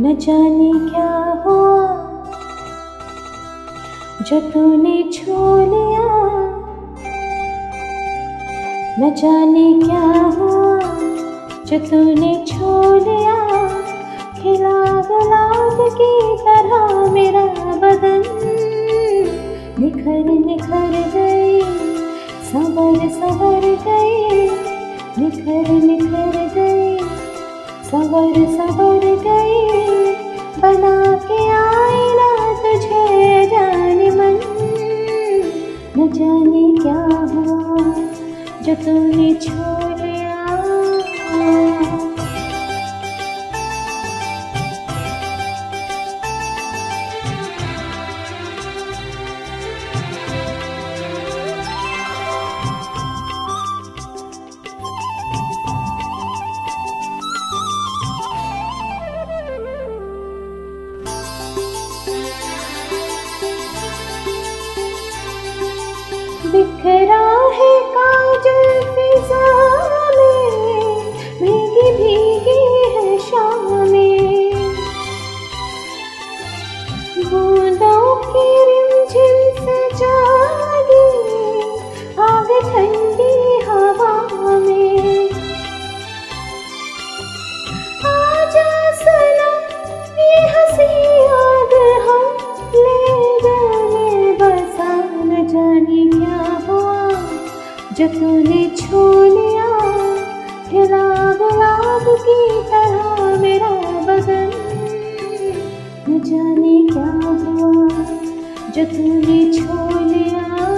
न जाने क्या हुआ। जो तूने छू लिया, न जाने क्या हुआ। जो तूने छू लिया, खिला गुलाब की तरह मेरा बदन निखर निखर गई सबर सबर गई, निखर निखर गई। सबर सबर गई। बना के आई ना तुझे जाने मन। न जाने क्या हुआ जो तूने छोड़ लिख जो तूने छोड़ लिया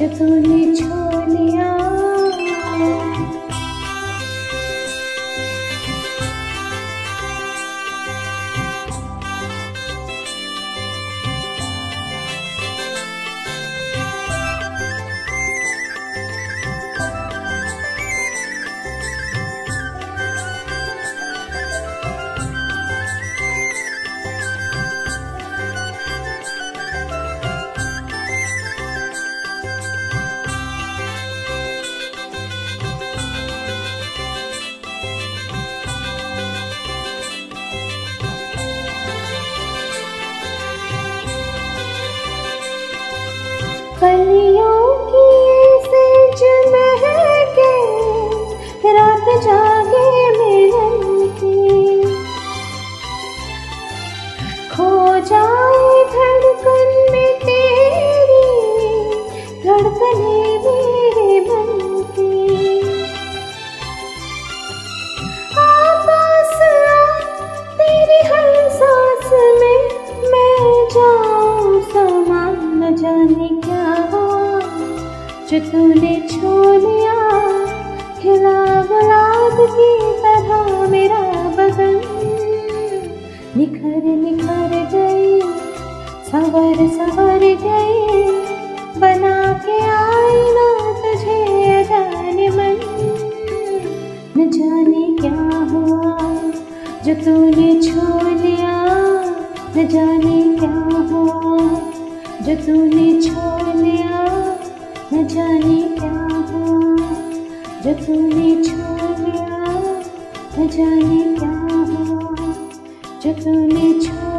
जो तूने छू कलियों की रात जागे मिलन की खो जाए धड़कन में तेरी धड़कने मेरे जाने क्या हुआ जो तूने छू लिया, खिला गुलाब की तरह मेरा बदन। निखर निखर गई, सवर सवर गई, बना के आई ना तुझे जाने मन। न जाने क्या हुआ, जो तूने छू लिया, न जाने क्या हुआ। जो तूने छोड़ लिया न जाने क्या हुआ। जो तूने छोड़ लिया न जाने क्या हुआ। जो तूने छोड़